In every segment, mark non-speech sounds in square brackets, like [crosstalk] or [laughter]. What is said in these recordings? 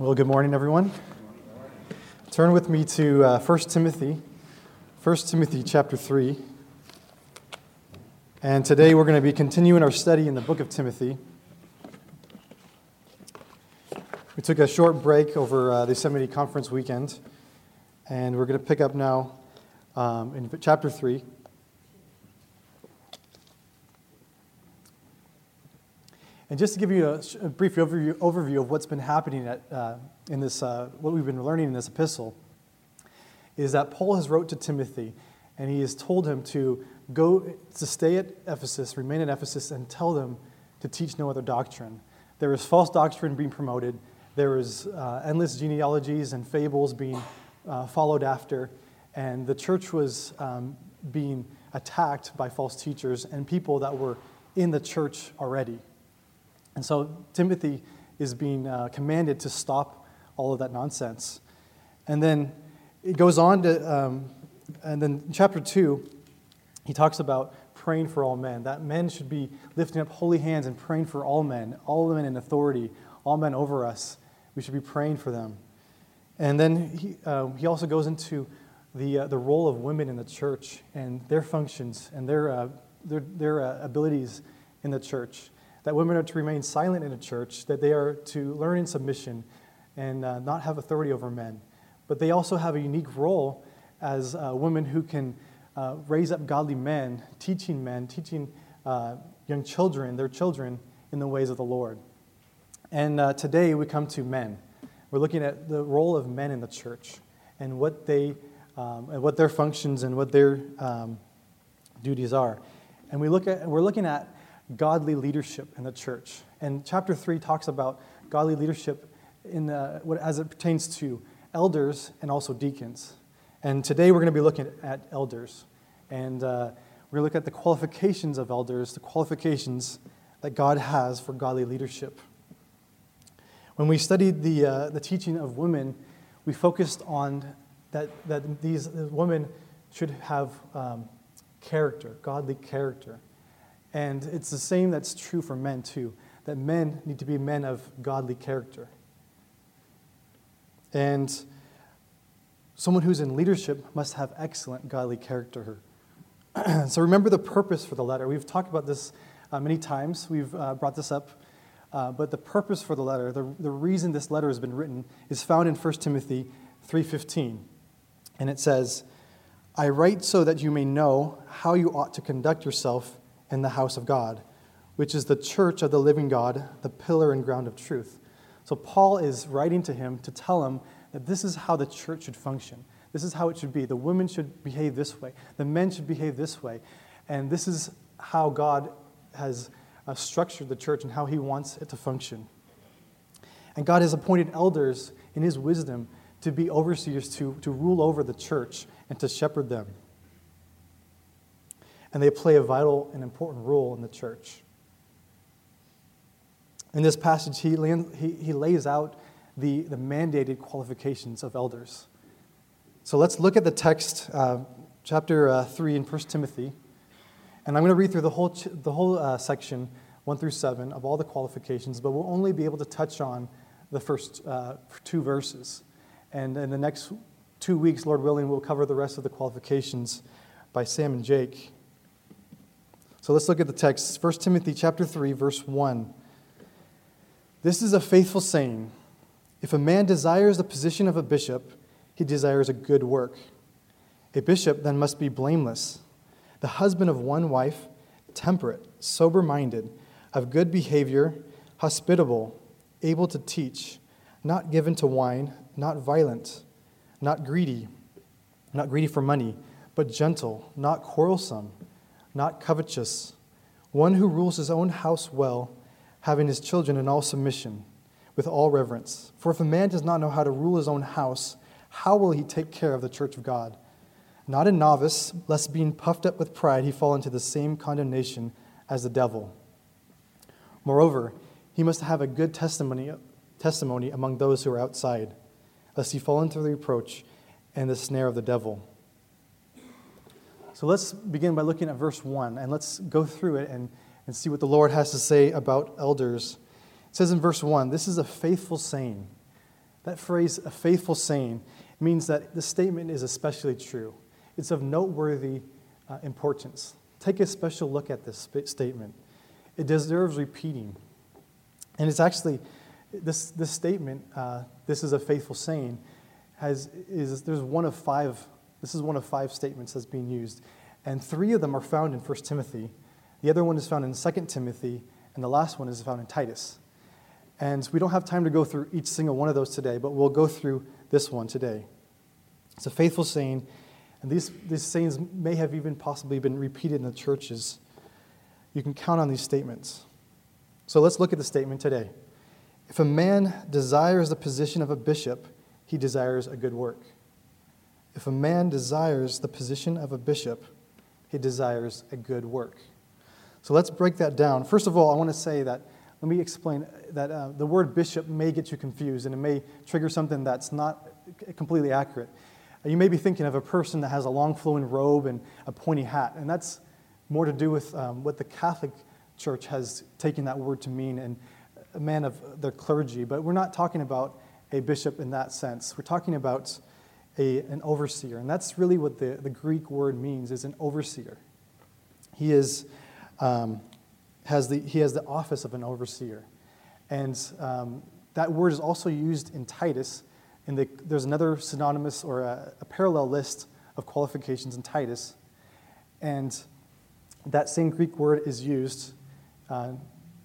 Well, good morning, everyone. Turn with me to uh, 1 Timothy, 1 Timothy chapter 3. And today we're going to be continuing our study in the book of Timothy. We took a short break over uh, the Yosemite Conference weekend, and we're going to pick up now um, in chapter 3. And just to give you a, a brief overview, overview, of what's been happening at, uh, in this, uh, what we've been learning in this epistle, is that Paul has wrote to Timothy, and he has told him to go to stay at Ephesus, remain at Ephesus, and tell them to teach no other doctrine. There is false doctrine being promoted. There is uh, endless genealogies and fables being uh, followed after, and the church was um, being attacked by false teachers and people that were in the church already. And so Timothy is being uh, commanded to stop all of that nonsense. And then it goes on to, um, and then chapter 2, he talks about praying for all men, that men should be lifting up holy hands and praying for all men, all the men in authority, all men over us. We should be praying for them. And then he, uh, he also goes into the, uh, the role of women in the church and their functions and their, uh, their, their uh, abilities in the church that women are to remain silent in a church, that they are to learn in submission and uh, not have authority over men. But they also have a unique role as uh, women who can uh, raise up godly men, teaching men, teaching uh, young children, their children, in the ways of the Lord. And uh, today we come to men. We're looking at the role of men in the church and what they um, and what their functions and what their um, duties are. And we look at, we're looking at godly leadership in the church. And chapter 3 talks about godly leadership in the, what, as it pertains to elders and also deacons. And today we're going to be looking at elders. And uh, we're going to look at the qualifications of elders, the qualifications that God has for godly leadership. When we studied the, uh, the teaching of women, we focused on that, that these women should have um, character, godly character. And it's the same that's true for men, too, that men need to be men of godly character. And someone who's in leadership must have excellent godly character. [clears throat] so remember the purpose for the letter. We've talked about this uh, many times, we've uh, brought this up. Uh, but the purpose for the letter, the, the reason this letter has been written, is found in 1 Timothy 3.15. And it says, I write so that you may know how you ought to conduct yourself in the house of God, which is the church of the living God, the pillar and ground of truth. So Paul is writing to him to tell him that this is how the church should function. This is how it should be. The women should behave this way, the men should behave this way. And this is how God has uh, structured the church and how he wants it to function. And God has appointed elders in his wisdom to be overseers, to, to rule over the church and to shepherd them and they play a vital and important role in the church. In this passage, he, he, he lays out the, the mandated qualifications of elders. So let's look at the text, uh, chapter uh, 3 in 1 Timothy. And I'm going to read through the whole, ch- the whole uh, section, 1 through 7, of all the qualifications, but we'll only be able to touch on the first uh, two verses. And in the next two weeks, Lord willing, we'll cover the rest of the qualifications by Sam and Jake. So let's look at the text. 1 Timothy chapter 3 verse 1. This is a faithful saying. If a man desires the position of a bishop, he desires a good work. A bishop then must be blameless, the husband of one wife, temperate, sober minded, of good behavior, hospitable, able to teach, not given to wine, not violent, not greedy, not greedy for money, but gentle, not quarrelsome not covetous, one who rules his own house well, having his children in all submission, with all reverence. For if a man does not know how to rule his own house, how will he take care of the church of God? Not a novice, lest being puffed up with pride he fall into the same condemnation as the devil. Moreover, he must have a good testimony, testimony among those who are outside, lest he fall into the reproach and the snare of the devil. So let's begin by looking at verse 1 and let's go through it and, and see what the Lord has to say about elders. It says in verse 1 this is a faithful saying. That phrase, a faithful saying, means that the statement is especially true. It's of noteworthy uh, importance. Take a special look at this statement. It deserves repeating. And it's actually, this, this statement, uh, this is a faithful saying, has, is, there's one of five, this is one of five statements that's being used. And three of them are found in 1 Timothy. The other one is found in 2 Timothy, and the last one is found in Titus. And we don't have time to go through each single one of those today, but we'll go through this one today. It's a faithful saying, and these, these sayings may have even possibly been repeated in the churches. You can count on these statements. So let's look at the statement today. If a man desires the position of a bishop, he desires a good work. If a man desires the position of a bishop, he desires a good work. So let's break that down. First of all, I want to say that, let me explain that uh, the word bishop may get you confused and it may trigger something that's not completely accurate. You may be thinking of a person that has a long flowing robe and a pointy hat, and that's more to do with um, what the Catholic Church has taken that word to mean and a man of their clergy. But we're not talking about a bishop in that sense. We're talking about a, an overseer, and that's really what the, the Greek word means is an overseer. He is um, has the, he has the office of an overseer. And um, that word is also used in Titus and the, there's another synonymous or a, a, parallel list of qualifications in Titus. And that same Greek word is used, uh,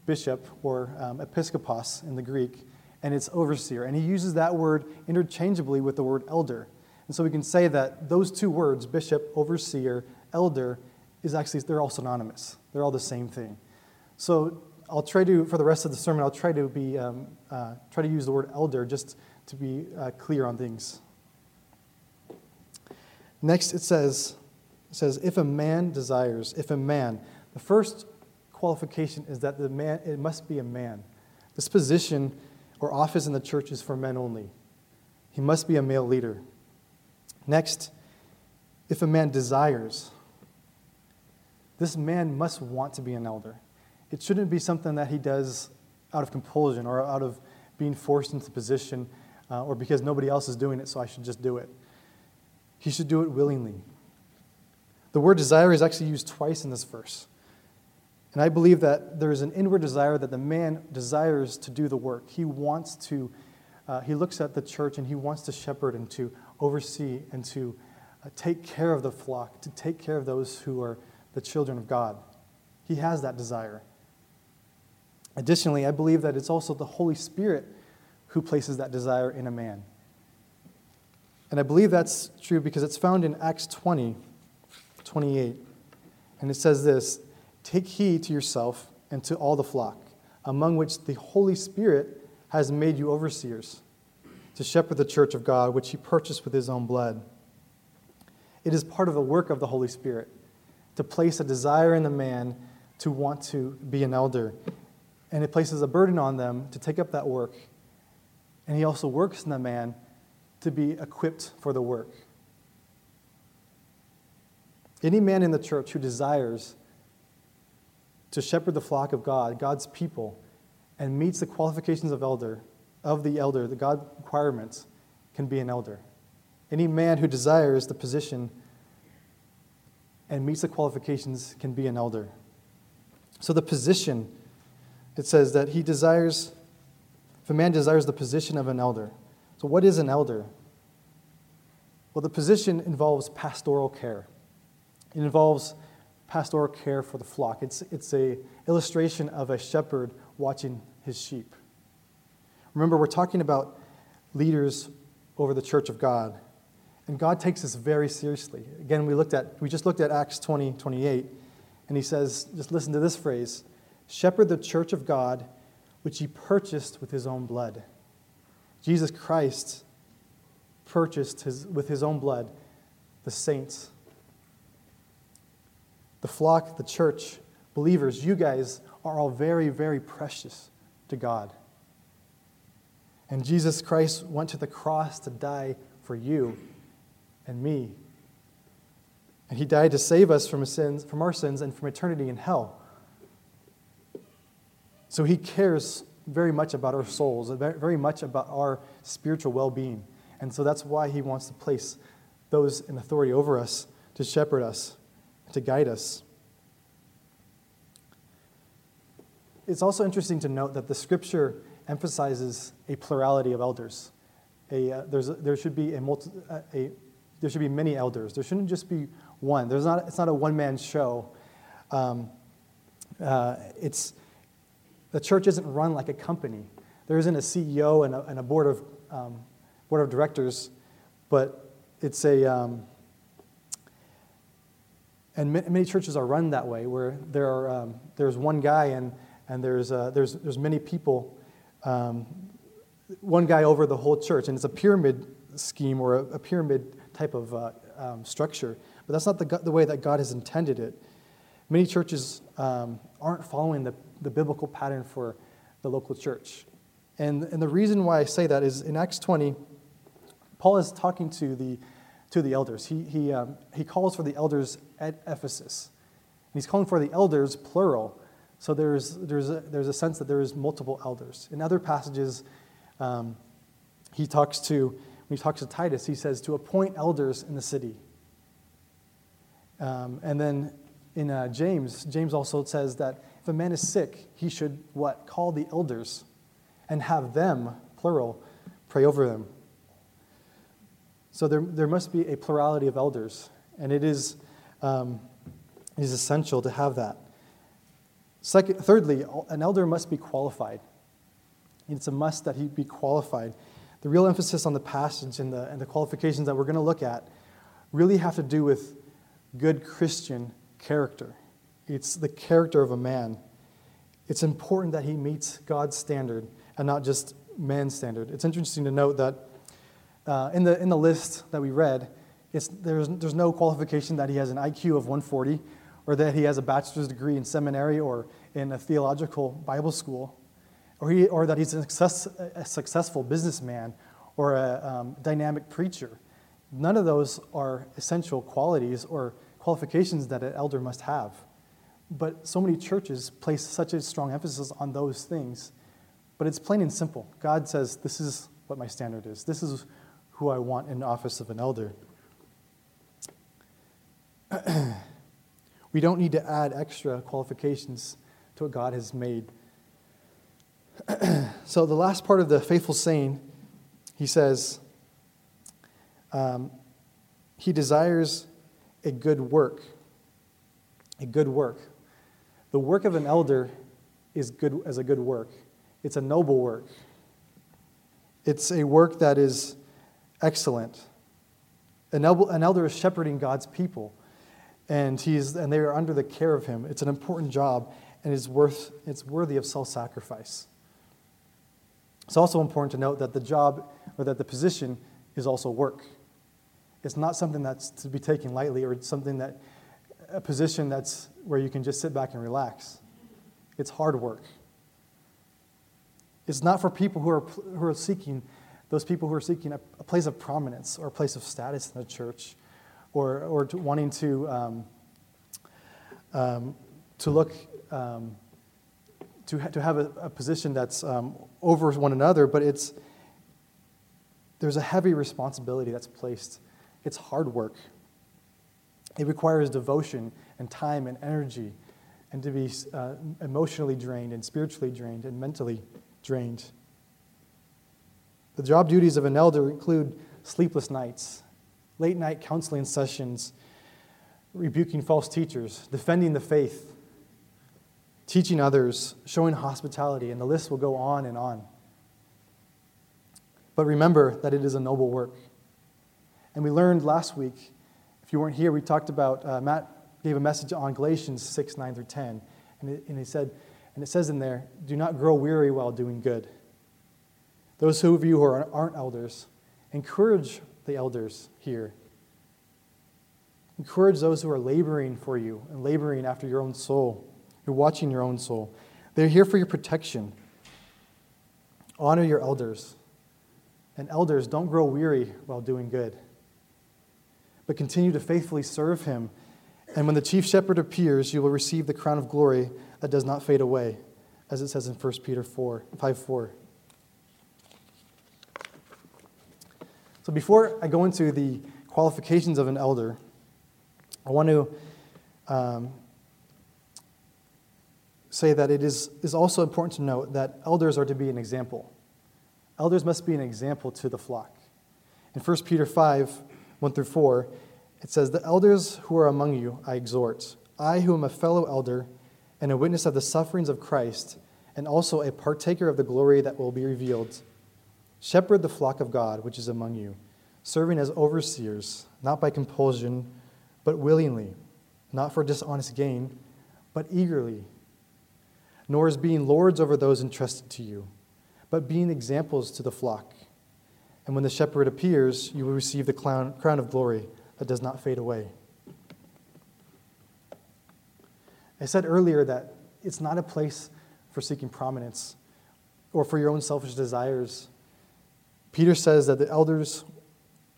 bishop or um, episkopos in the Greek, and it's overseer. And he uses that word interchangeably with the word elder. And so we can say that those two words, bishop, overseer, elder, is actually, they're all synonymous. They're all the same thing. So I'll try to, for the rest of the sermon, I'll try to be, um, uh, try to use the word elder just to be uh, clear on things. Next, it says, it says, if a man desires, if a man, the first qualification is that the man, it must be a man. This position or office in the church is for men only. He must be a male leader. Next, if a man desires, this man must want to be an elder. It shouldn't be something that he does out of compulsion or out of being forced into position uh, or because nobody else is doing it, so I should just do it. He should do it willingly. The word desire is actually used twice in this verse. And I believe that there is an inward desire that the man desires to do the work. He wants to, uh, he looks at the church and he wants to shepherd and to oversee and to uh, take care of the flock, to take care of those who are the children of God. He has that desire. Additionally, I believe that it's also the Holy Spirit who places that desire in a man. And I believe that's true because it's found in Acts 20, 28. And it says this Take heed to yourself and to all the flock, among which the Holy Spirit has made you overseers, to shepherd the church of God, which he purchased with his own blood. It is part of the work of the Holy Spirit to place a desire in the man to want to be an elder. And it places a burden on them to take up that work and he also works in the man to be equipped for the work. Any man in the church who desires to shepherd the flock of God, God's people, and meets the qualifications of elder, of the elder, the God requirements, can be an elder. Any man who desires the position and meets the qualifications can be an elder. So the position, it says that he desires if a man desires the position of an elder. So, what is an elder? Well, the position involves pastoral care. It involves pastoral care for the flock. It's, it's a illustration of a shepherd watching his sheep. Remember, we're talking about leaders over the church of God. And God takes this very seriously. Again, we looked at we just looked at Acts 20, 28, and he says, just listen to this phrase, shepherd the church of God which he purchased with his own blood. Jesus Christ purchased his, with his own blood the saints, the flock, the church, believers. You guys are all very, very precious to God. And Jesus Christ went to the cross to die for you and me. And he died to save us from, sins, from our sins and from eternity in hell. So he cares very much about our souls, very much about our spiritual well being. And so that's why he wants to place those in authority over us to shepherd us, to guide us. It's also interesting to note that the scripture emphasizes a plurality of elders. A, uh, there's a, there, should be a, multi, uh, a, there should be many elders. There shouldn't just be one. There's not, it's not a one man show. Um, uh, it's, the church isn't run like a company. There isn't a CEO and a, and a board, of, um, board of directors, but it's a, um, and many churches are run that way, where there are, um, there's one guy and, and there's, uh, there's, there's many people, um, one guy over the whole church, and it's a pyramid scheme or a, a pyramid type of uh, um, structure. But that's not the, the way that God has intended it. Many churches um, aren't following the, the biblical pattern for the local church. And, and the reason why I say that is in Acts 20, Paul is talking to the, to the elders. He, he, um, he calls for the elders at Ephesus. And he's calling for the elders, plural. So there's, there's, a, there's a sense that there is multiple elders. In other passages, um, he talks to, when he talks to Titus, he says to appoint elders in the city. Um, and then in uh, James, James also says that if a man is sick, he should what? Call the elders and have them, plural, pray over them. So there, there must be a plurality of elders, and it is, um, it is essential to have that. Second, thirdly, an elder must be qualified. It's a must that he be qualified. The real emphasis on the passage and the, and the qualifications that we're going to look at really have to do with good Christian character. It's the character of a man. It's important that he meets God's standard and not just man's standard. It's interesting to note that uh, in, the, in the list that we read, it's, there's, there's no qualification that he has an IQ of 140 or that he has a bachelor's degree in seminary or in a theological Bible school or, he, or that he's a, success, a successful businessman or a um, dynamic preacher. None of those are essential qualities or qualifications that an elder must have. But so many churches place such a strong emphasis on those things. But it's plain and simple. God says, This is what my standard is. This is who I want in the office of an elder. [clears throat] we don't need to add extra qualifications to what God has made. [clears throat] so, the last part of the faithful saying, he says, um, He desires a good work. A good work. The work of an elder is good as a good work. It's a noble work. It's a work that is excellent. An, elder is shepherding God's people, and, he's, and they are under the care of him. It's an important job, and it's, worth, it's worthy of self sacrifice. It's also important to note that the job or that the position is also work. It's not something that's to be taken lightly or something that, a position that's where you can just sit back and relax. It's hard work. It's not for people who are, who are seeking, those people who are seeking a, a place of prominence or a place of status in the church or, or to wanting to, um, um, to look, um, to, ha- to have a, a position that's um, over one another, but it's, there's a heavy responsibility that's placed it's hard work. It requires devotion and time and energy and to be uh, emotionally drained and spiritually drained and mentally drained. The job duties of an elder include sleepless nights, late night counseling sessions, rebuking false teachers, defending the faith, teaching others, showing hospitality, and the list will go on and on. But remember that it is a noble work. And we learned last week, if you weren't here, we talked about, uh, Matt gave a message on Galatians 6, 9 through 10. And, it, and he said, and it says in there, do not grow weary while doing good. Those of you who are, aren't elders, encourage the elders here. Encourage those who are laboring for you and laboring after your own soul. You're watching your own soul. They're here for your protection. Honor your elders. And elders, don't grow weary while doing good but continue to faithfully serve him. And when the chief shepherd appears, you will receive the crown of glory that does not fade away, as it says in 1 Peter 4, 5 4. So before I go into the qualifications of an elder, I want to um, say that it is, is also important to note that elders are to be an example. Elders must be an example to the flock. In 1 Peter 5, 1 through 4, it says, The elders who are among you I exhort, I who am a fellow elder and a witness of the sufferings of Christ, and also a partaker of the glory that will be revealed. Shepherd the flock of God which is among you, serving as overseers, not by compulsion, but willingly, not for dishonest gain, but eagerly, nor as being lords over those entrusted to you, but being examples to the flock. And when the shepherd appears, you will receive the crown of glory that does not fade away. I said earlier that it's not a place for seeking prominence or for your own selfish desires. Peter says that the elders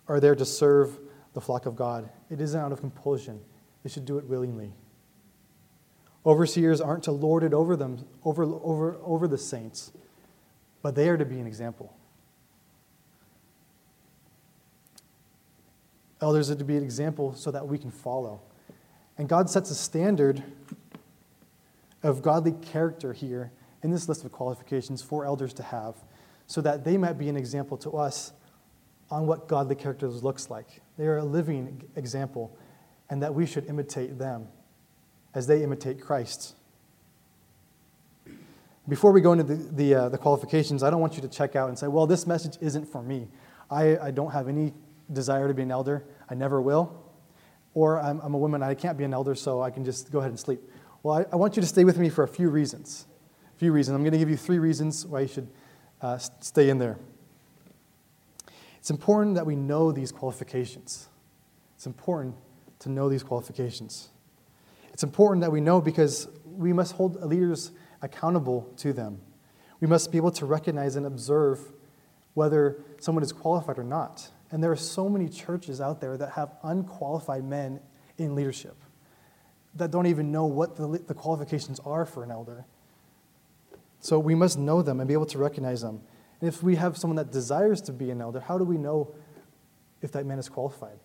are there to serve the flock of God. It isn't out of compulsion, they should do it willingly. Overseers aren't to lord it over them, over, over, over the saints, but they are to be an example. Elders are to be an example so that we can follow. And God sets a standard of godly character here in this list of qualifications for elders to have so that they might be an example to us on what godly character looks like. They are a living example, and that we should imitate them as they imitate Christ. Before we go into the, the, uh, the, qualifications, I don't want you to check out and say, well, this message isn't for me. I, I don't have any desire to be an elder. I never will. Or I'm, I'm a woman, I can't be an elder, so I can just go ahead and sleep. Well, I, I want you to stay with me for a few reasons. A few reasons. I'm going to give you three reasons why you should uh, stay in there. It's important that we know these qualifications. It's important to know these qualifications. It's important that we know because we must hold leaders accountable to them. We must be able to recognize and observe whether someone is qualified or not. And there are so many churches out there that have unqualified men in leadership that don't even know what the, the qualifications are for an elder. So we must know them and be able to recognize them. And if we have someone that desires to be an elder, how do we know if that man is qualified?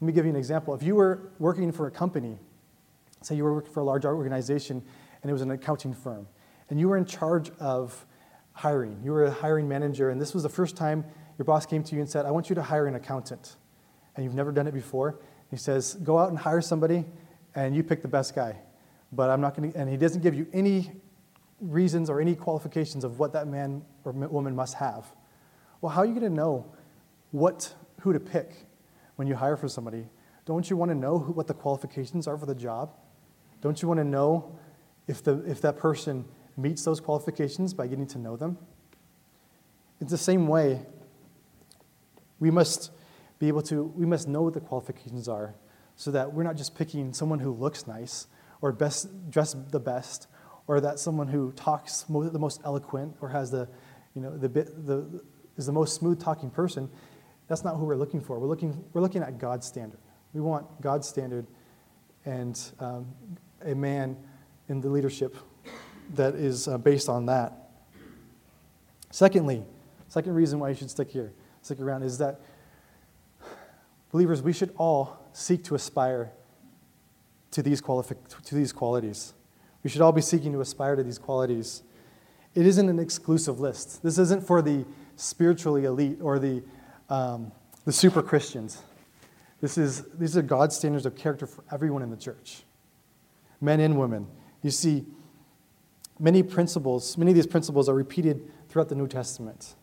Let me give you an example. If you were working for a company, say you were working for a large organization and it was an accounting firm, and you were in charge of hiring, you were a hiring manager, and this was the first time your boss came to you and said, I want you to hire an accountant, and you've never done it before, he says, Go out and hire somebody, and you pick the best guy. But I'm not going to, and he doesn't give you any reasons or any qualifications of what that man or woman must have. Well, how are you going to know what, who to pick when you hire for somebody? Don't you want to know who, what the qualifications are for the job? Don't you want to know if, the, if that person meets those qualifications by getting to know them? It's the same way we must be able to, we must know what the qualifications are so that we're not just picking someone who looks nice or best dressed the best or that someone who talks the most eloquent or has the, you know, the bit, the, is the most smooth talking person. That's not who we're looking for. We're looking, we're looking at God's standard. We want God's standard and um, a man in the leadership that is uh, based on that. Secondly, second reason why you should stick here, stick around, is that believers, we should all seek to aspire to these, qualifi- to these qualities. We should all be seeking to aspire to these qualities. It isn't an exclusive list. This isn't for the spiritually elite or the, um, the super Christians. This is, these are God's standards of character for everyone in the church, men and women. You see, many principles, many of these principles are repeated throughout the New Testament.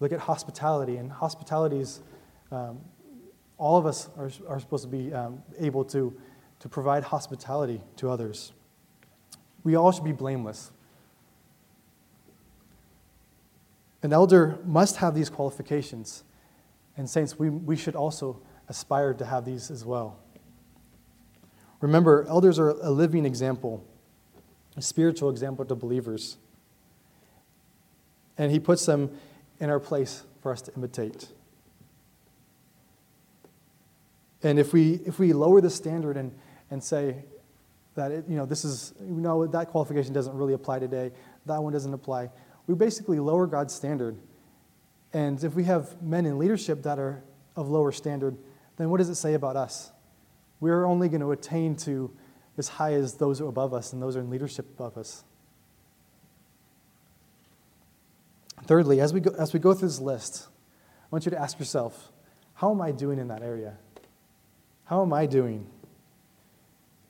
Look at hospitality, and hospitality is um, all of us are, are supposed to be um, able to, to provide hospitality to others. We all should be blameless. An elder must have these qualifications. And, saints, we, we should also aspire to have these as well. Remember, elders are a living example, a spiritual example to believers. And he puts them in our place for us to imitate. And if we, if we lower the standard and, and say, that it, you know, this is, you know, that qualification doesn't really apply today, that one doesn't apply. We basically lower God's standard. And if we have men in leadership that are of lower standard, then what does it say about us? We're only going to attain to as high as those are above us, and those are in leadership above us. Thirdly, as we go, as we go through this list, I want you to ask yourself, how am I doing in that area? How am I doing?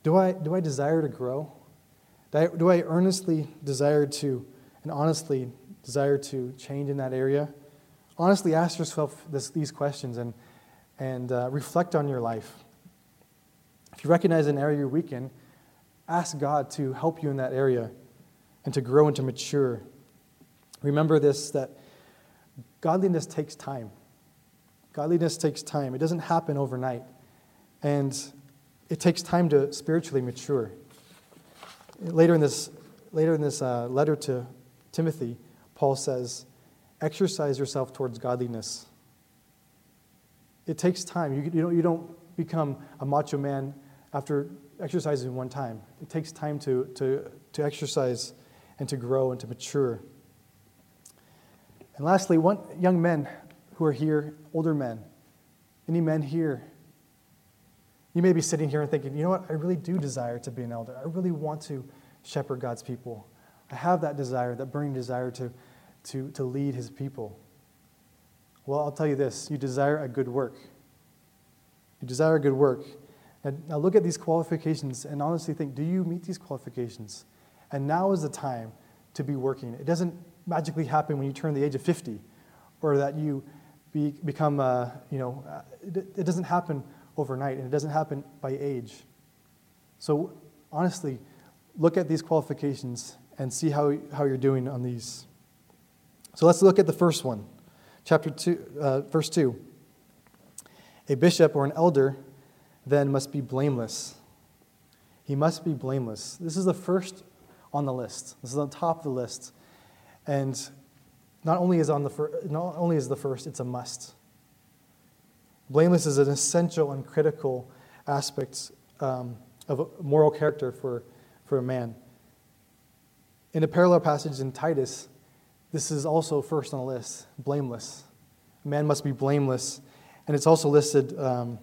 Do I, do I desire to grow? Do I, do I earnestly desire to and honestly desire to change in that area? Honestly, ask yourself this, these questions and, and uh, reflect on your life. If you recognize an area you're weak in, ask God to help you in that area and to grow and to mature. Remember this that godliness takes time. Godliness takes time. It doesn't happen overnight. And it takes time to spiritually mature. Later in this, later in this uh, letter to Timothy, Paul says, exercise yourself towards godliness. It takes time. You, you, don't, you don't become a macho man after exercising one time. It takes time to, to, to exercise and to grow and to mature. And lastly, one, young men who are here, older men, any men here, you may be sitting here and thinking, you know what, I really do desire to be an elder. I really want to shepherd God's people. I have that desire, that burning desire to, to, to lead his people. Well, I'll tell you this you desire a good work. You desire a good work. And now look at these qualifications and honestly think do you meet these qualifications? And now is the time to be working. It doesn't magically happen when you turn the age of 50 or that you be, become, uh, you know, uh, it, it doesn't happen overnight and it doesn't happen by age. So honestly, look at these qualifications and see how, how you're doing on these. So let's look at the first one, chapter 2, uh, verse 2. A bishop or an elder then must be blameless. He must be blameless. This is the first on the list. This is on top of the list. And not only is on the fir- not only is the first, it's a must. Blameless is an essential and critical aspect um, of moral character for, for a man. In a parallel passage in Titus, this is also first on the list blameless. A man must be blameless. And it's also listed um,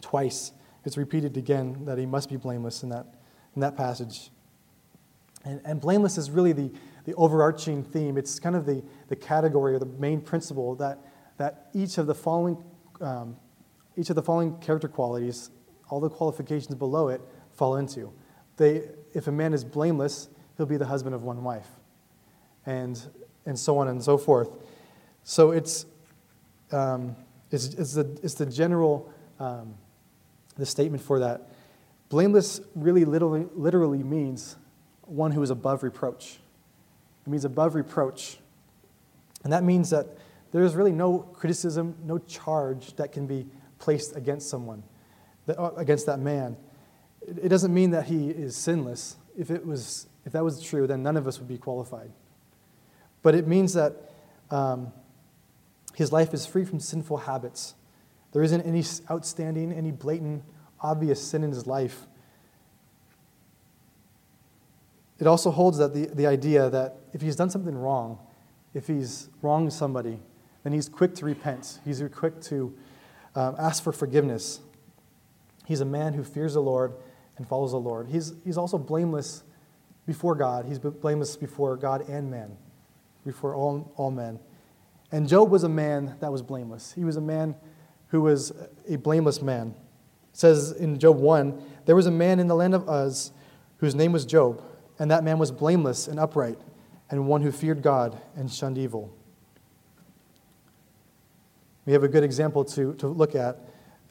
twice. It's repeated again that he must be blameless in that, in that passage. And, and blameless is really the, the overarching theme. It's kind of the, the category or the main principle that, that each of the following um, each of the following character qualities, all the qualifications below it, fall into. They, if a man is blameless, he'll be the husband of one wife, and, and so on and so forth. So it's, um, it's, it's, the, it's the general um, the statement for that. Blameless really literally, literally means one who is above reproach. It means above reproach. And that means that there's really no criticism, no charge that can be placed against someone, uh, against that man. It doesn't mean that he is sinless. If, it was, if that was true, then none of us would be qualified. But it means that um, his life is free from sinful habits. There isn't any outstanding, any blatant, obvious sin in his life. It also holds that the, the idea that if he's done something wrong, if he's wronged somebody, then he's quick to repent. He's quick to um, ask for forgiveness. He's a man who fears the Lord and follows the Lord. He's, he's also blameless before God. He's blameless before God and man, before all, all men. And Job was a man that was blameless. He was a man who was a blameless man. It says in Job 1 there was a man in the land of Uz whose name was Job, and that man was blameless and upright, and one who feared God and shunned evil. We have a good example to, to look at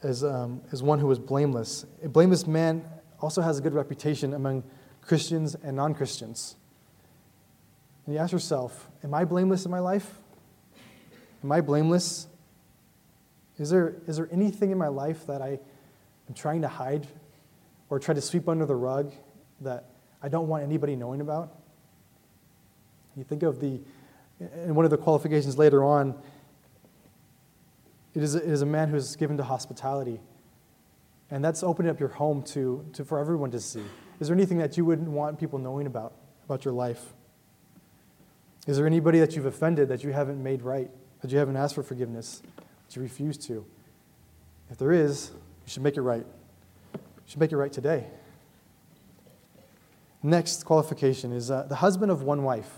as, um, as one who was blameless. A blameless man also has a good reputation among Christians and non Christians. And you ask yourself, Am I blameless in my life? Am I blameless? Is there, is there anything in my life that I am trying to hide or try to sweep under the rug that I don't want anybody knowing about? You think of the, in one of the qualifications later on, it is, it is a man who is given to hospitality. And that's opening up your home to, to, for everyone to see. Is there anything that you wouldn't want people knowing about, about your life? Is there anybody that you've offended that you haven't made right, that you haven't asked for forgiveness, that you refuse to? If there is, you should make it right. You should make it right today. Next qualification is uh, the husband of one wife.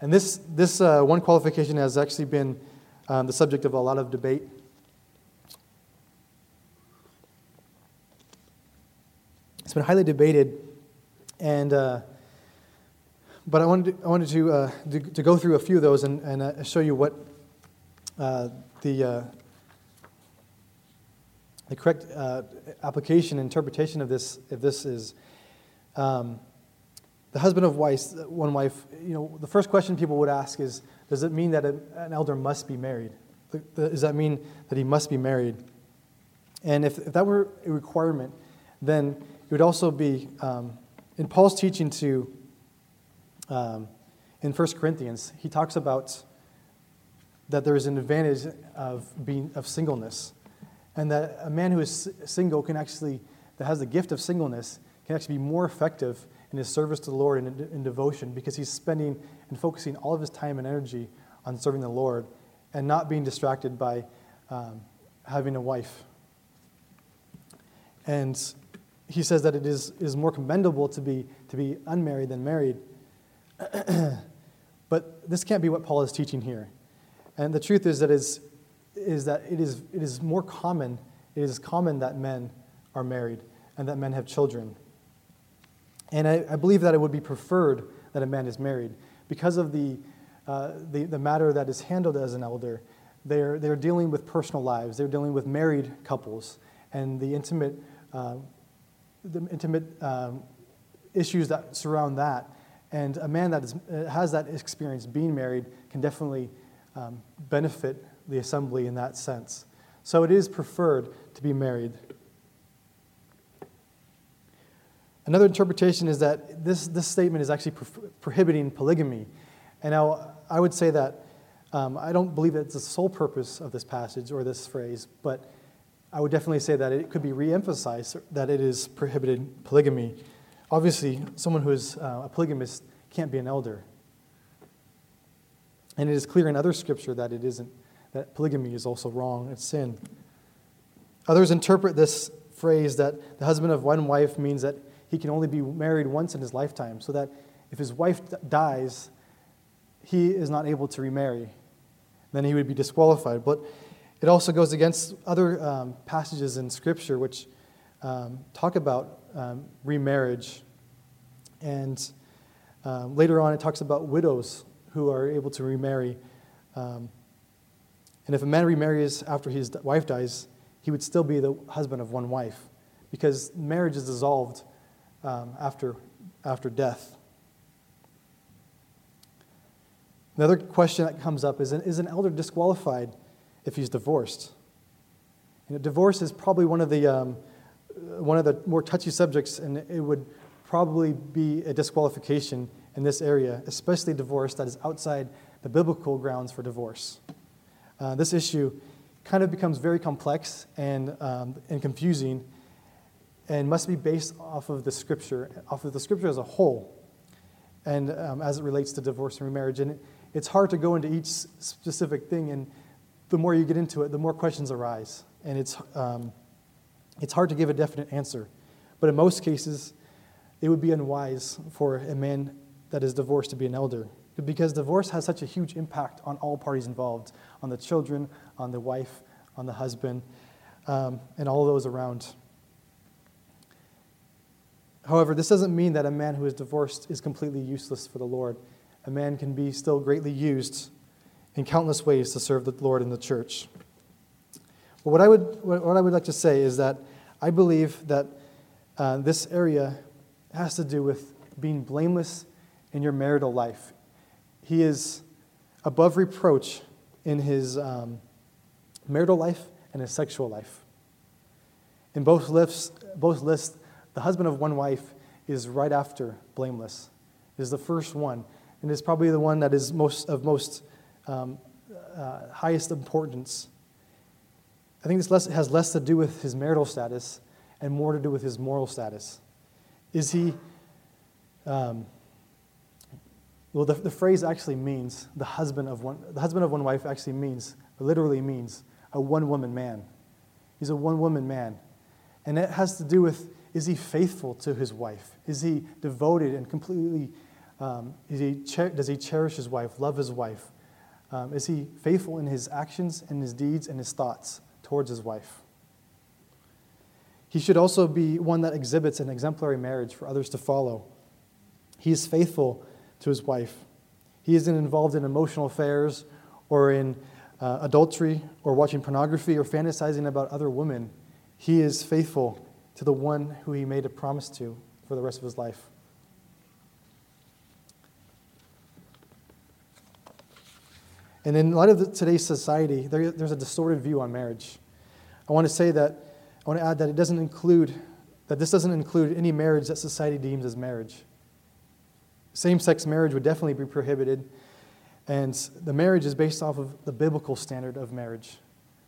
And this, this uh, one qualification has actually been um, the subject of a lot of debate. Been highly debated, and uh, but I wanted to, I wanted to, uh, to, to, go through a few of those and, and uh, show you what uh, the, uh, the correct uh, application interpretation of this, if this is. Um, the husband of wife, one wife, you know, the first question people would ask is, does it mean that a, an elder must be married? Does that mean that he must be married? And if, if that were a requirement, then it would also be, um, in Paul's teaching to, um, in 1 Corinthians, he talks about that there is an advantage of being of singleness, and that a man who is single can actually, that has the gift of singleness, can actually be more effective in his service to the Lord and in, in devotion because he's spending and focusing all of his time and energy on serving the Lord and not being distracted by um, having a wife. And he says that it is, is more commendable to be, to be unmarried than married. [clears throat] but this can't be what Paul is teaching here. And the truth is that, is, is that it, is, it is more common, it is common that men are married and that men have children. And I, I, believe that it would be preferred that a man is married because of the, uh, the, the, matter that is handled as an elder. They're, they're dealing with personal lives, they're dealing with married couples and the intimate, uh, the intimate um, issues that surround that. And a man that is, uh, has that experience being married can definitely um, benefit the assembly in that sense. So it is preferred to be married. Another interpretation is that this, this statement is actually pro- prohibiting polygamy. And now I would say that um, I don't believe it's the sole purpose of this passage or this phrase, but I would definitely say that it could be re-emphasized that it is prohibited polygamy. Obviously, someone who is uh, a polygamist can't be an elder. And it is clear in other scripture that it isn't, that polygamy is also wrong, it's sin. Others interpret this phrase that the husband of one wife means that he can only be married once in his lifetime, so that if his wife dies, he is not able to remarry. Then he would be disqualified. But it also goes against other um, passages in Scripture which um, talk about um, remarriage. And um, later on, it talks about widows who are able to remarry. Um, and if a man remarries after his wife dies, he would still be the husband of one wife because marriage is dissolved um, after, after death. Another question that comes up is Is an elder disqualified if he's divorced? You know, divorce is probably one of, the, um, one of the more touchy subjects, and it would probably be a disqualification in this area, especially divorce that is outside the biblical grounds for divorce. Uh, this issue kind of becomes very complex and, um, and confusing and must be based off of the scripture, off of the scripture as a whole, and um, as it relates to divorce and remarriage. And it, it's hard to go into each specific thing, and the more you get into it, the more questions arise, and it's um, it's hard to give a definite answer. But in most cases, it would be unwise for a man that is divorced to be an elder, because divorce has such a huge impact on all parties involved, on the children, on the wife, on the husband, um, and all those around. However, this doesn't mean that a man who is divorced is completely useless for the Lord. A man can be still greatly used in countless ways to serve the Lord in the church. But what I would, what I would like to say is that I believe that uh, this area has to do with being blameless in your marital life. He is above reproach in his um, marital life and his sexual life. In both lists, both lists, the husband of one wife is right after blameless, is the first one, and is probably the one that is most of most um, uh, highest importance. I think this less, has less to do with his marital status and more to do with his moral status. Is he, um, well, the, the phrase actually means the husband of one, the husband of one wife actually means, literally means, a one woman man. He's a one woman man. And it has to do with is he faithful to his wife? Is he devoted and completely, um, he does he cherish his wife, love his wife? Um, is he faithful in his actions and his deeds and his thoughts towards his wife? He should also be one that exhibits an exemplary marriage for others to follow. He is faithful to his wife. He isn't involved in emotional affairs or in uh, adultery or watching pornography or fantasizing about other women. He is faithful to the one who he made a promise to for the rest of his life. And in light of the, today's society, there, there's a distorted view on marriage. I want to say that, I want to add that it doesn't include, that this doesn't include any marriage that society deems as marriage. Same sex marriage would definitely be prohibited, and the marriage is based off of the biblical standard of marriage,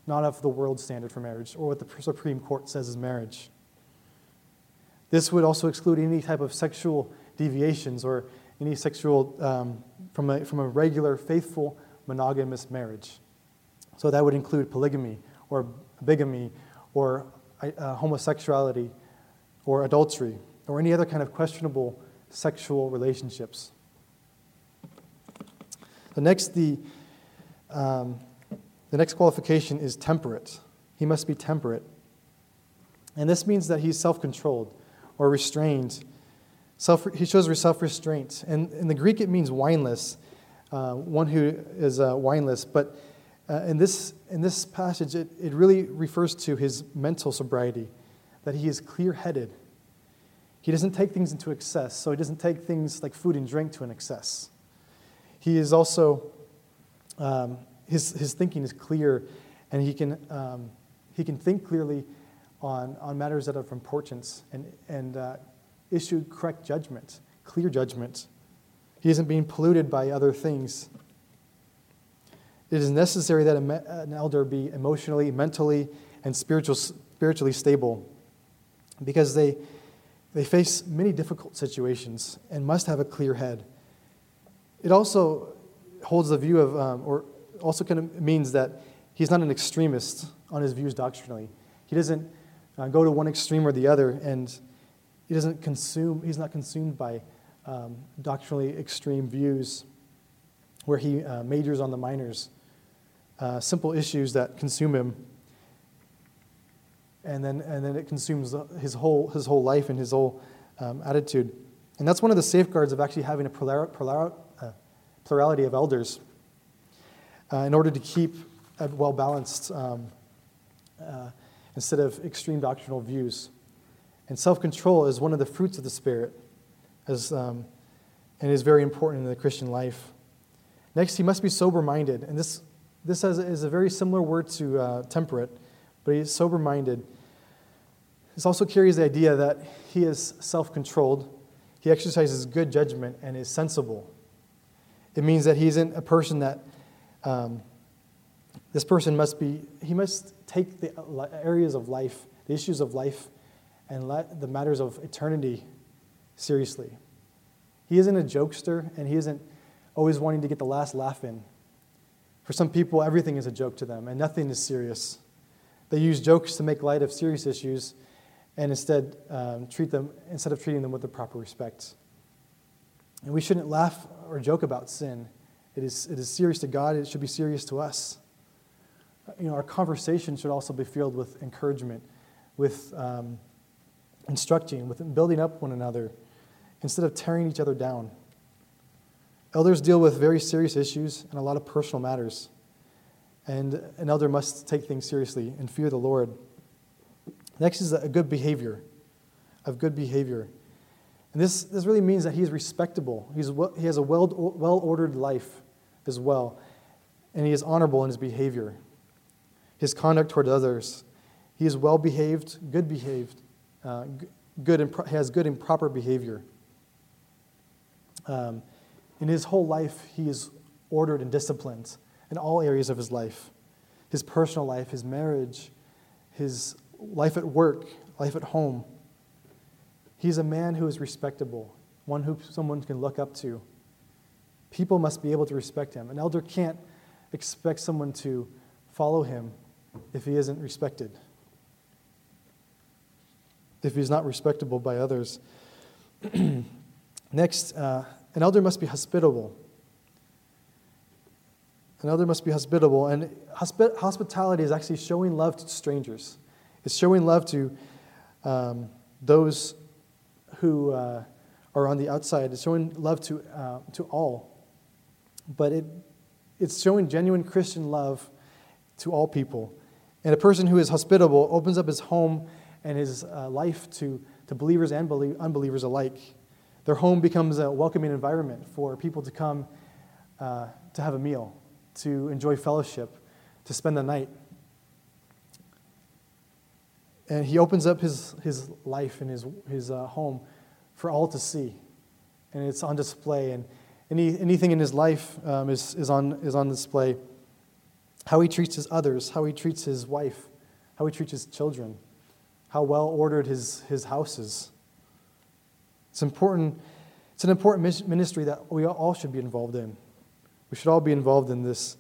not off the world standard for marriage or what the Supreme Court says is marriage. This would also exclude any type of sexual deviations or any sexual um, from, a, from a regular, faithful, monogamous marriage. So that would include polygamy or bigamy or uh, homosexuality or adultery or any other kind of questionable sexual relationships. The next, the, um, the next qualification is temperate. He must be temperate. And this means that he's self controlled or restrained. Self, he shows self restraint. And in the Greek, it means wineless, uh, one who is uh, wineless. But uh, in, this, in this passage, it, it really refers to his mental sobriety, that he is clear headed. He doesn't take things into excess, so he doesn't take things like food and drink to an excess. He is also, um, his, his thinking is clear, and he can, um, he can think clearly on, on matters that are of importance and, and uh, issue correct judgment, clear judgment. He isn't being polluted by other things. It is necessary that an elder be emotionally, mentally, and spiritual, spiritually stable because they, they face many difficult situations and must have a clear head. It also holds the view of, um, or also kind of means that he's not an extremist on his views doctrinally. He doesn't uh, go to one extreme or the other, and he doesn't consume, he's not consumed by um, doctrinally extreme views where he uh, majors on the minors, uh, simple issues that consume him. And then, and then it consumes his whole, his whole life and his whole um, attitude. And that's one of the safeguards of actually having a plural, uh, plurality of elders uh, in order to keep a well balanced um, uh, instead of extreme doctrinal views. And self control is one of the fruits of the Spirit as, um, and is very important in the Christian life. Next, he must be sober minded. And this, this has, is a very similar word to uh, temperate, but he's sober minded. This also carries the idea that he is self controlled, he exercises good judgment, and is sensible. It means that he isn't a person that um, this person must be, he must take the areas of life, the issues of life, and let the matters of eternity seriously. He isn't a jokester, and he isn't always wanting to get the last laugh in. For some people, everything is a joke to them, and nothing is serious. They use jokes to make light of serious issues, and instead um, treat them instead of treating them with the proper respect. And we shouldn't laugh or joke about sin. It is, it is serious to God. It should be serious to us you know, our conversation should also be filled with encouragement, with um, instructing, with building up one another, instead of tearing each other down. Elders deal with very serious issues and a lot of personal matters. And an elder must take things seriously and fear the Lord. Next is a good behavior, of good behavior. And this, this really means that he is respectable. He's, he has a well, well ordered life as well. And he is honorable in his behavior his conduct toward others. He is well behaved, good behaved, uh, good and pro- has good and proper behavior. Um, in his whole life, he is ordered and disciplined in all areas of his life his personal life, his marriage, his life at work, life at home. He's a man who is respectable, one who someone can look up to. People must be able to respect him. An elder can't expect someone to follow him if he isn't respected, if he's not respectable by others. [clears throat] Next, uh, an elder must be hospitable. An elder must be hospitable. And hospi- hospitality is actually showing love to strangers, it's showing love to um, those who uh, are on the outside, it's showing love to, uh, to all. But it, it's showing genuine Christian love to all people. And a person who is hospitable opens up his home and his uh, life to, to believers and unbelievers alike. Their home becomes a welcoming environment for people to come uh, to have a meal, to enjoy fellowship, to spend the night. And he opens up his, his life and his, his uh, home for all to see. And it's on display. And any, anything in his life um, is, is, on, is on display. How he treats his others, how he treats his wife, how he treats his children, how well ordered his, his house is. It's important. It's an important ministry that we all should be involved in. We should all be involved in this.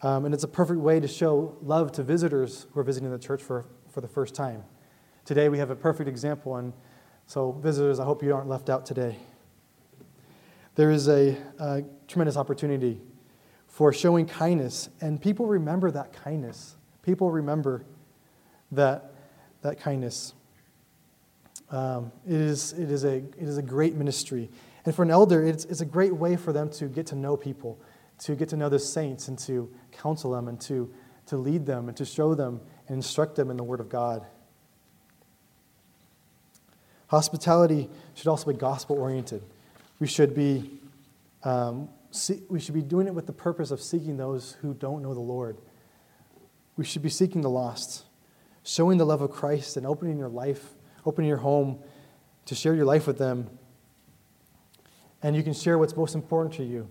Um, and it's a perfect way to show love to visitors who are visiting the church for, for the first time. Today we have a perfect example, and so visitors, I hope you aren't left out today. There is a, a tremendous opportunity for showing kindness, and people remember that kindness. People remember that, that kindness. Um, it, is, it, is a, it is a great ministry. And for an elder, it's, it's a great way for them to get to know people, to get to know the saints, and to counsel them, and to, to lead them, and to show them and instruct them in the Word of God. Hospitality should also be gospel oriented. We should be um, we should be doing it with the purpose of seeking those who don't know the Lord. We should be seeking the lost, showing the love of Christ, and opening your life, opening your home to share your life with them. And you can share what's most important to you.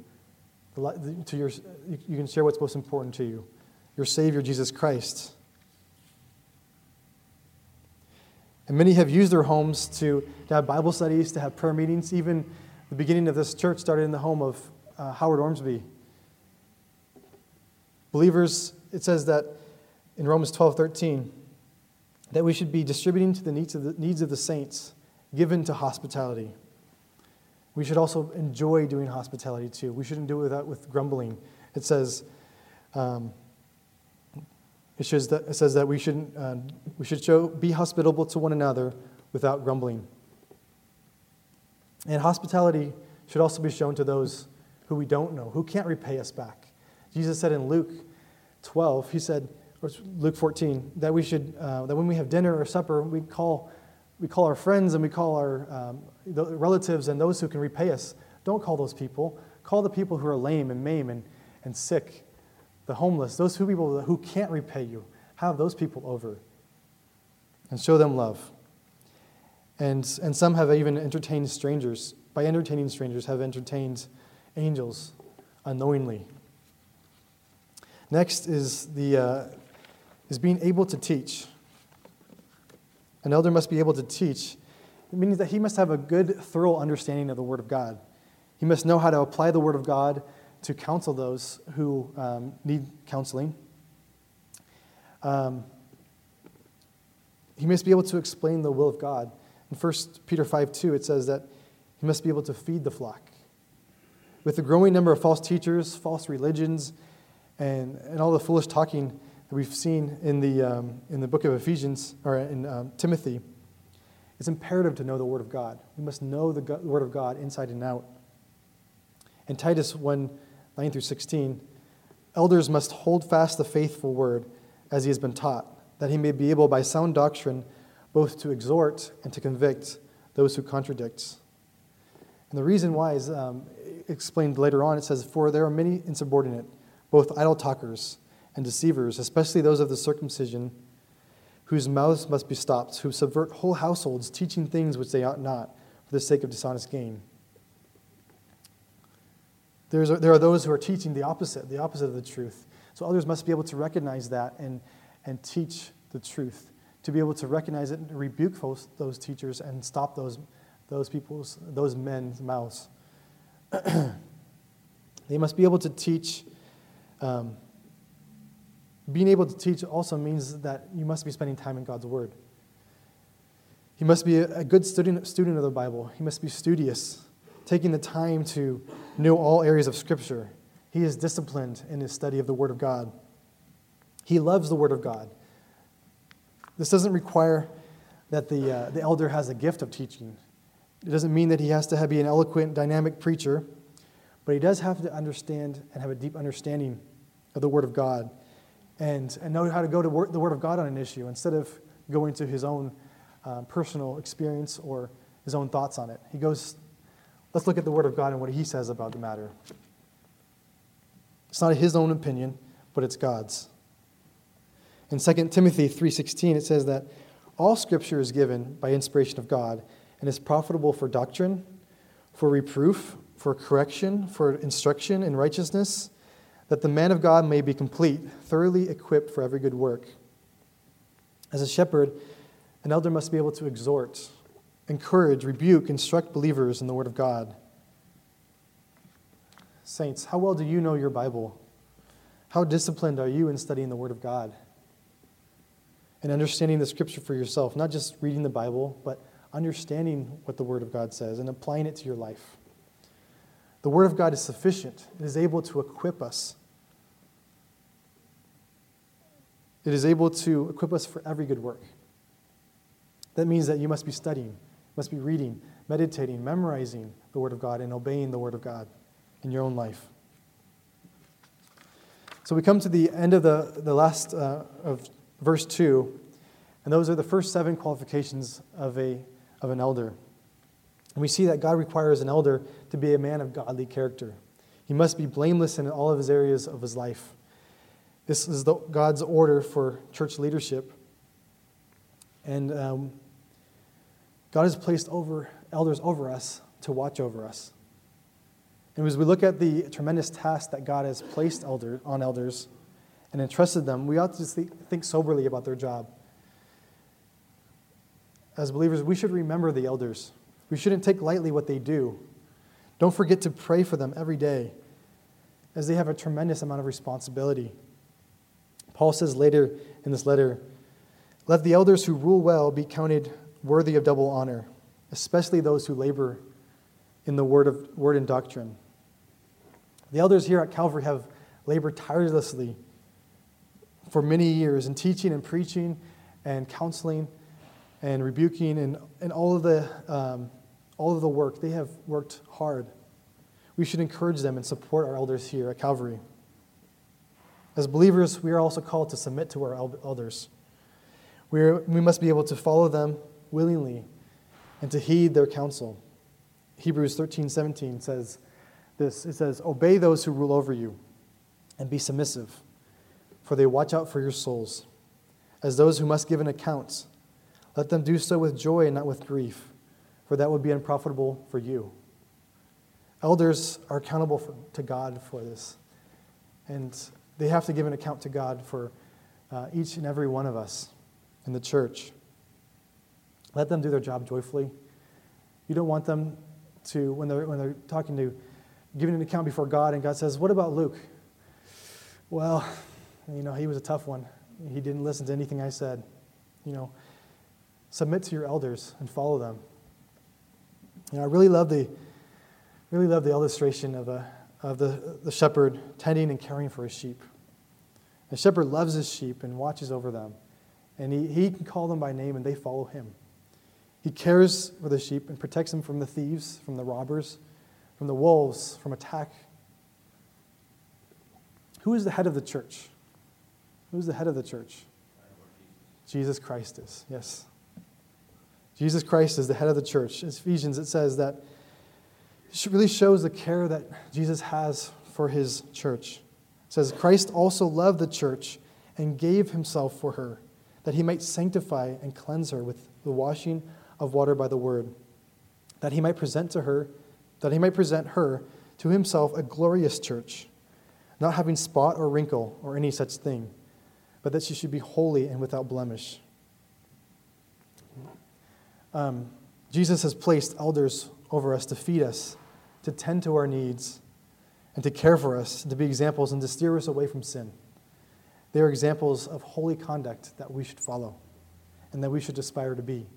To your, you can share what's most important to you your Savior, Jesus Christ. And many have used their homes to, to have Bible studies, to have prayer meetings. Even the beginning of this church started in the home of uh, Howard Ormsby. Believers, it says that in Romans 12 13, that we should be distributing to the needs of the, needs of the saints, given to hospitality. We should also enjoy doing hospitality too. We shouldn't do it without, with grumbling. It says, um, it, shows that, it says that we, should uh, we should show, be hospitable to one another without grumbling. And hospitality should also be shown to those who we don't know, who can't repay us back. Jesus said in Luke 12, he said, or Luke 14, that we should, uh, that when we have dinner or supper, we call, we call our friends and we call our um, relatives and those who can repay us. Don't call those people. Call the people who are lame and maimed and, and sick the homeless, those who people who can't repay you, have those people over and show them love. And, and some have even entertained strangers. By entertaining strangers, have entertained angels unknowingly. Next is, the, uh, is being able to teach. An elder must be able to teach. Means that he must have a good, thorough understanding of the Word of God. He must know how to apply the Word of God to counsel those who um, need counseling. Um, he must be able to explain the will of God. In 1 Peter 5 2, it says that he must be able to feed the flock. With the growing number of false teachers, false religions, and, and all the foolish talking we've seen in the, um, in the book of Ephesians, or in um, Timothy, it's imperative to know the Word of God. We must know the Word of God inside and out. In Titus 1 9 through 16, elders must hold fast the faithful word as he has been taught, that he may be able by sound doctrine both to exhort and to convict those who contradict. And the reason why is um, explained later on. It says, For there are many insubordinate, both idle talkers and deceivers, especially those of the circumcision, whose mouths must be stopped, who subvert whole households, teaching things which they ought not, for the sake of dishonest gain. There's, there are those who are teaching the opposite, the opposite of the truth. So others must be able to recognize that and, and teach the truth, to be able to recognize it and rebuke those, those teachers and stop those those people's, those men's mouths. [clears throat] they must be able to teach. Um, being able to teach also means that you must be spending time in God's Word. He must be a good student, student of the Bible. He must be studious, taking the time to know all areas of Scripture. He is disciplined in his study of the Word of God. He loves the Word of God. This doesn't require that the, uh, the elder has a gift of teaching. It doesn't mean that he has to be an eloquent, dynamic preacher, but he does have to understand and have a deep understanding of the Word of God and, and know how to go to wor- the Word of God on an issue instead of going to his own uh, personal experience or his own thoughts on it. He goes, let's look at the Word of God and what he says about the matter. It's not his own opinion, but it's God's. In 2 Timothy 3:16 it says that all scripture is given by inspiration of God and is profitable for doctrine, for reproof, for correction, for instruction in righteousness, that the man of God may be complete, thoroughly equipped for every good work. As a shepherd, an elder must be able to exhort, encourage, rebuke, instruct believers in the Word of God. Saints, how well do you know your Bible? How disciplined are you in studying the Word of God? And understanding the Scripture for yourself, not just reading the Bible, but understanding what the Word of God says and applying it to your life. The Word of God is sufficient, it is able to equip us. It is able to equip us for every good work. That means that you must be studying, must be reading, meditating, memorizing the Word of God, and obeying the Word of God in your own life. So we come to the end of the, the last uh, of verse 2, and those are the first seven qualifications of, a, of an elder. And we see that God requires an elder to be a man of godly character. He must be blameless in all of his areas of his life. This is the, God's order for church leadership. And um, God has placed over elders over us to watch over us. And as we look at the tremendous task that God has placed elder, on elders and entrusted them, we ought to think soberly about their job. As believers, we should remember the elders. We shouldn't take lightly what they do. Don't forget to pray for them every day, as they have a tremendous amount of responsibility. Paul says later in this letter, Let the elders who rule well be counted worthy of double honor, especially those who labor in the word, of, word and doctrine. The elders here at Calvary have labored tirelessly for many years in teaching and preaching and counseling and rebuking and, and all, of the, um, all of the work. They have worked hard. We should encourage them and support our elders here at Calvary. As believers, we are also called to submit to our elders. we we must be able to follow them willingly and to heed their counsel. Hebrews 13 17 says, this it says, Obey those who rule over you and be submissive, for they watch out for your souls. As those who must give an account, let them do so with joy and not with grief, for that would be unprofitable for you. Elders are accountable for, to God for this, and they have to give an account to God for uh, each and every one of us in the church. Let them do their job joyfully. You don't want them to, when they're, when they're talking to giving an account before God, and God says, What about Luke? Well, you know, he was a tough one. He didn't listen to anything I said. You know, submit to your elders and follow them. You know, I really love the, really love the illustration of, a, of the, the shepherd tending and caring for his sheep. The shepherd loves his sheep and watches over them. And he, he can call them by name and they follow him. He cares for the sheep and protects them from the thieves, from the robbers, from the wolves, from attack. Who is the head of the church? Who's the head of the church? Jesus Christ is, yes. Jesus Christ is the head of the church. In Ephesians, it says that it really shows the care that Jesus has for his church. It says, Christ also loved the church and gave himself for her, that he might sanctify and cleanse her with the washing of water by the word, that he might present to her that he might present her to himself a glorious church, not having spot or wrinkle or any such thing, but that she should be holy and without blemish. Um, Jesus has placed elders over us to feed us, to tend to our needs, and to care for us, to be examples and to steer us away from sin. They are examples of holy conduct that we should follow and that we should aspire to be.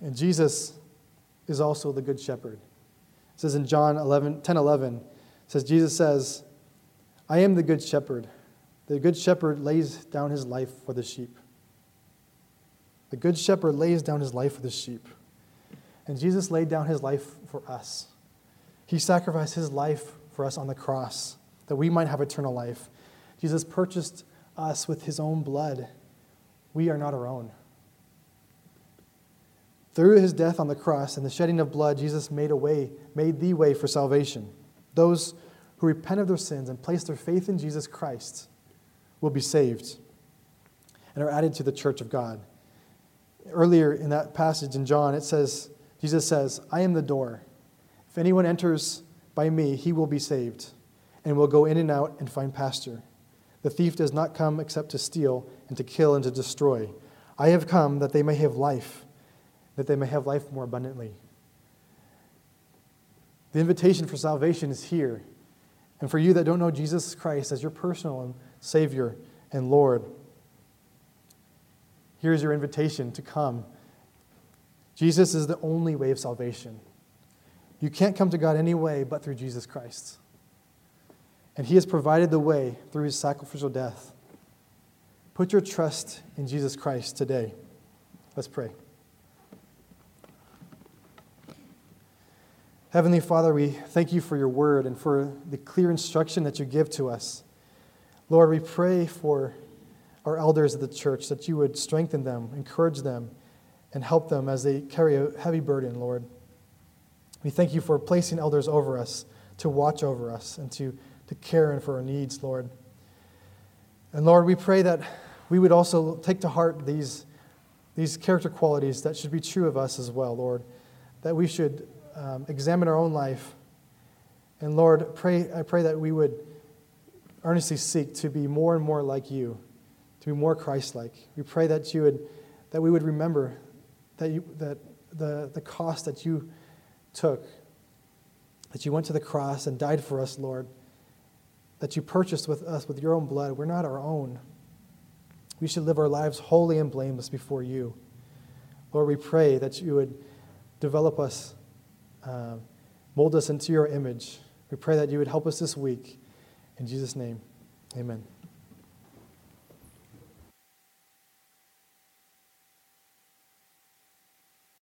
And Jesus is also the good shepherd. It says in John 11, 10 11, says, Jesus says, I am the good shepherd. The good shepherd lays down his life for the sheep. The good shepherd lays down his life for the sheep. And Jesus laid down his life for us. He sacrificed his life for us on the cross that we might have eternal life. Jesus purchased us with his own blood. We are not our own. Through his death on the cross and the shedding of blood, Jesus made a way, made the way for salvation. Those who repent of their sins and place their faith in Jesus Christ will be saved and are added to the church of God. Earlier in that passage in John, it says, Jesus says, I am the door. If anyone enters by me, he will be saved and will go in and out and find pasture. The thief does not come except to steal and to kill and to destroy. I have come that they may have life, that they may have life more abundantly. The invitation for salvation is here. And for you that don't know Jesus Christ as your personal Savior and Lord, here's your invitation to come. Jesus is the only way of salvation. You can't come to God any way but through Jesus Christ. And He has provided the way through His sacrificial death. Put your trust in Jesus Christ today. Let's pray. Heavenly Father, we thank you for your word and for the clear instruction that you give to us. Lord, we pray for our elders of the church that you would strengthen them, encourage them, and help them as they carry a heavy burden, Lord. We thank you for placing elders over us to watch over us and to, to care and for our needs, Lord. And Lord, we pray that we would also take to heart these, these character qualities that should be true of us as well, Lord. That we should um, examine our own life. And Lord, pray, I pray that we would earnestly seek to be more and more like you, to be more Christ like. We pray that, you would, that we would remember that, you, that the, the cost that you took, that you went to the cross and died for us, Lord, that you purchased with us with your own blood. We're not our own. We should live our lives holy and blameless before you. Lord, we pray that you would develop us, uh, mold us into your image. We pray that you would help us this week. In Jesus' name, amen.